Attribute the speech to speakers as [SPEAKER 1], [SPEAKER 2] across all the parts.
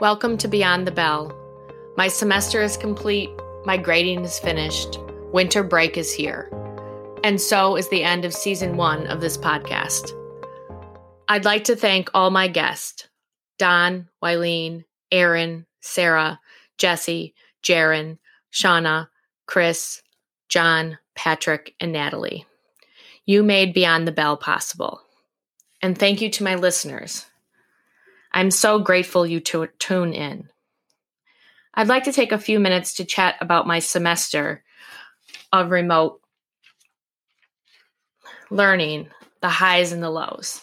[SPEAKER 1] Welcome to Beyond the Bell. My semester is complete, my grading is finished, winter break is here, and so is the end of season one of this podcast. I'd like to thank all my guests Don, Wyleen, Aaron, Sarah, Jesse, Jaron, Shauna, Chris, John, Patrick, and Natalie. You made Beyond the Bell possible. And thank you to my listeners. I'm so grateful you to tune in. I'd like to take a few minutes to chat about my semester of remote learning, the highs and the lows.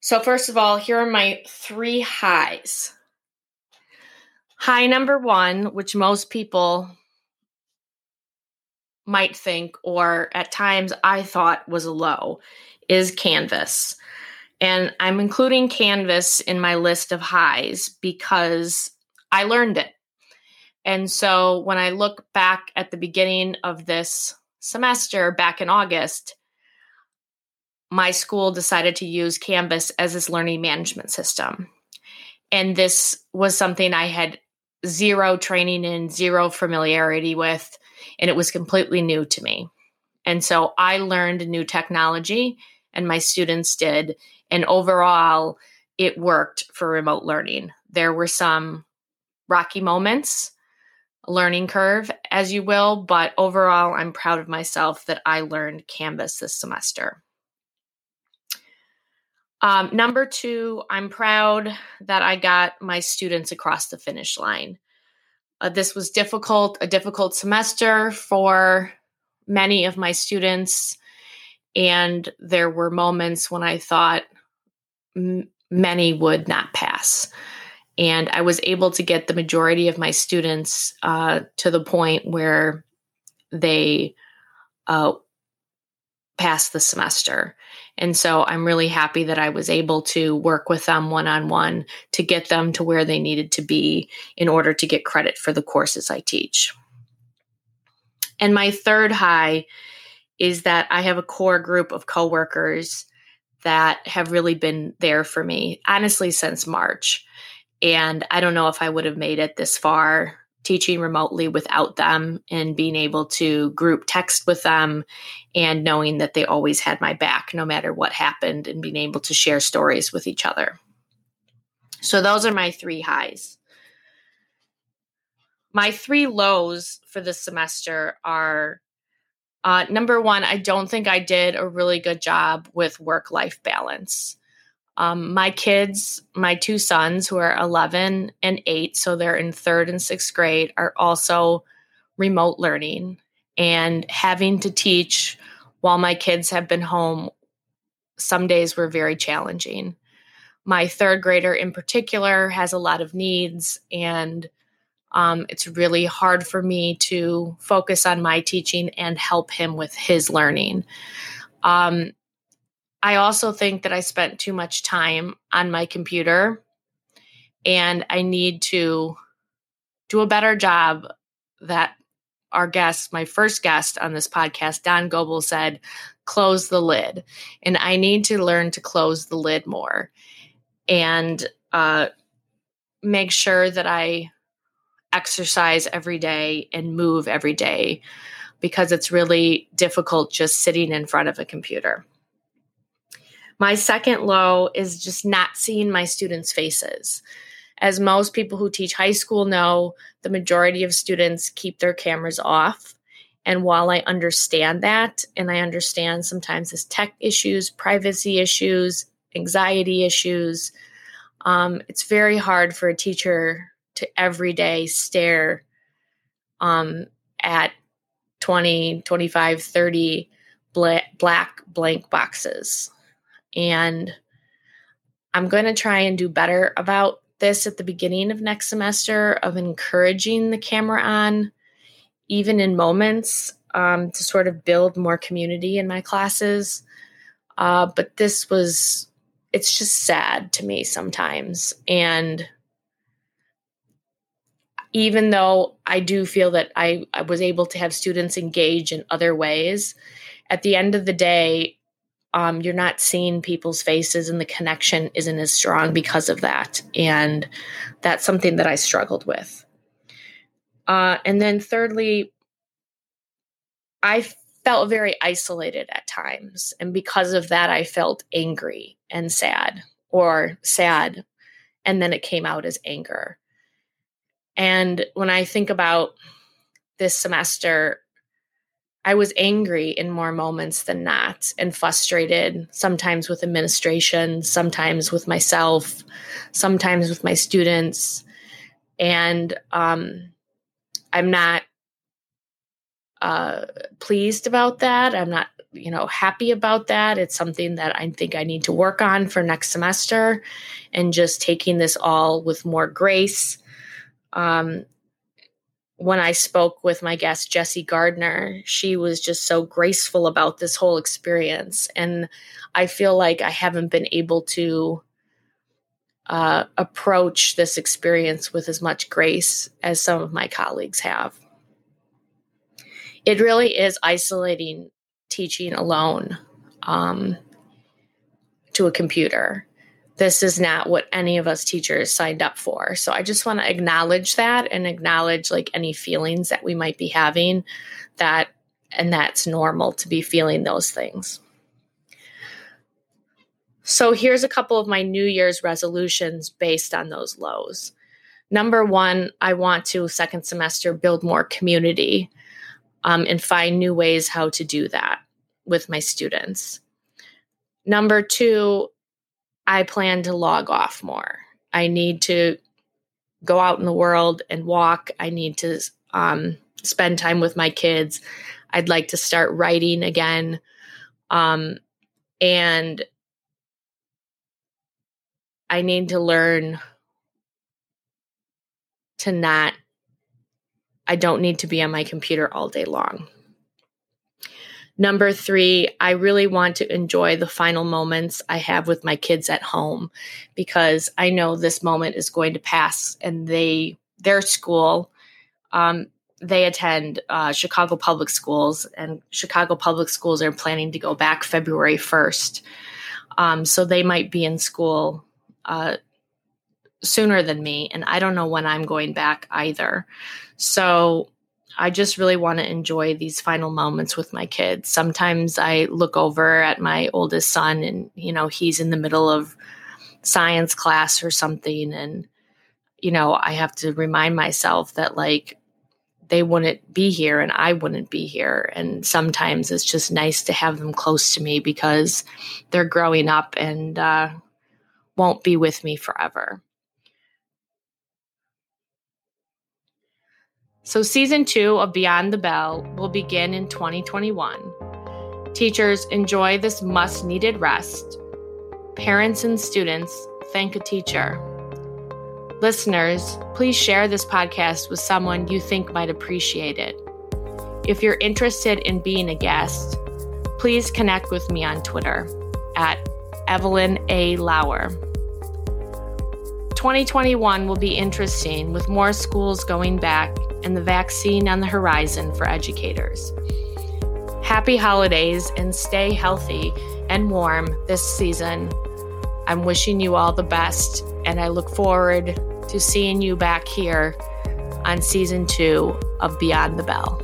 [SPEAKER 1] So, first of all, here are my three highs. High number one, which most people might think, or at times I thought was a low, is Canvas. And I'm including Canvas in my list of highs because I learned it. And so when I look back at the beginning of this semester back in August, my school decided to use Canvas as its learning management system. And this was something I had zero training in, zero familiarity with, and it was completely new to me. And so I learned new technology, and my students did. And overall, it worked for remote learning. There were some rocky moments, learning curve, as you will, but overall, I'm proud of myself that I learned Canvas this semester. Um, number two, I'm proud that I got my students across the finish line. Uh, this was difficult, a difficult semester for many of my students. And there were moments when I thought, m- many would not pass. And I was able to get the majority of my students uh, to the point where they uh, passed the semester. And so I'm really happy that I was able to work with them one on one to get them to where they needed to be in order to get credit for the courses I teach. And my third high is that I have a core group of coworkers that have really been there for me, honestly, since March. And I don't know if I would have made it this far teaching remotely without them and being able to group text with them and knowing that they always had my back no matter what happened and being able to share stories with each other. So, those are my three highs. My three lows for this semester are uh, number one, I don't think I did a really good job with work life balance. Um, my kids, my two sons, who are 11 and 8, so they're in third and sixth grade, are also remote learning. And having to teach while my kids have been home, some days were very challenging. My third grader, in particular, has a lot of needs, and um, it's really hard for me to focus on my teaching and help him with his learning. Um, I also think that I spent too much time on my computer and I need to do a better job that our guest, my first guest on this podcast, Don Goebel, said, close the lid. And I need to learn to close the lid more and uh, make sure that I exercise every day and move every day because it's really difficult just sitting in front of a computer. My second low is just not seeing my students' faces. As most people who teach high school know, the majority of students keep their cameras off. And while I understand that, and I understand sometimes there's tech issues, privacy issues, anxiety issues, um, it's very hard for a teacher to every day stare um, at 20, 25, 30 black, black blank boxes. And I'm going to try and do better about this at the beginning of next semester of encouraging the camera on, even in moments, um, to sort of build more community in my classes. Uh, but this was, it's just sad to me sometimes. And even though I do feel that I, I was able to have students engage in other ways, at the end of the day, um, you're not seeing people's faces and the connection isn't as strong because of that. And that's something that I struggled with. Uh, and then, thirdly, I felt very isolated at times. And because of that, I felt angry and sad, or sad. And then it came out as anger. And when I think about this semester, I was angry in more moments than not and frustrated, sometimes with administration, sometimes with myself, sometimes with my students. And um, I'm not uh, pleased about that. I'm not, you know, happy about that. It's something that I think I need to work on for next semester and just taking this all with more grace. Um, when I spoke with my guest, Jessie Gardner, she was just so graceful about this whole experience. And I feel like I haven't been able to uh, approach this experience with as much grace as some of my colleagues have. It really is isolating teaching alone um, to a computer this is not what any of us teachers signed up for. So I just want to acknowledge that and acknowledge like any feelings that we might be having that and that's normal to be feeling those things. So here's a couple of my New Year's resolutions based on those lows. Number one, I want to second semester build more community um, and find new ways how to do that with my students. Number two, I plan to log off more. I need to go out in the world and walk. I need to um, spend time with my kids. I'd like to start writing again. Um, and I need to learn to not, I don't need to be on my computer all day long. Number three, I really want to enjoy the final moments I have with my kids at home because I know this moment is going to pass and they, their school, um, they attend uh, Chicago Public Schools, and Chicago Public Schools are planning to go back February 1st. Um, so they might be in school uh, sooner than me, and I don't know when I'm going back either. So I just really want to enjoy these final moments with my kids. Sometimes I look over at my oldest son and, you know, he's in the middle of science class or something. And, you know, I have to remind myself that, like, they wouldn't be here and I wouldn't be here. And sometimes it's just nice to have them close to me because they're growing up and uh, won't be with me forever. So, season two of Beyond the Bell will begin in 2021. Teachers, enjoy this must needed rest. Parents and students, thank a teacher. Listeners, please share this podcast with someone you think might appreciate it. If you're interested in being a guest, please connect with me on Twitter at Evelyn A. Lauer. 2021 will be interesting with more schools going back and the vaccine on the horizon for educators. Happy holidays and stay healthy and warm this season. I'm wishing you all the best, and I look forward to seeing you back here on season two of Beyond the Bell.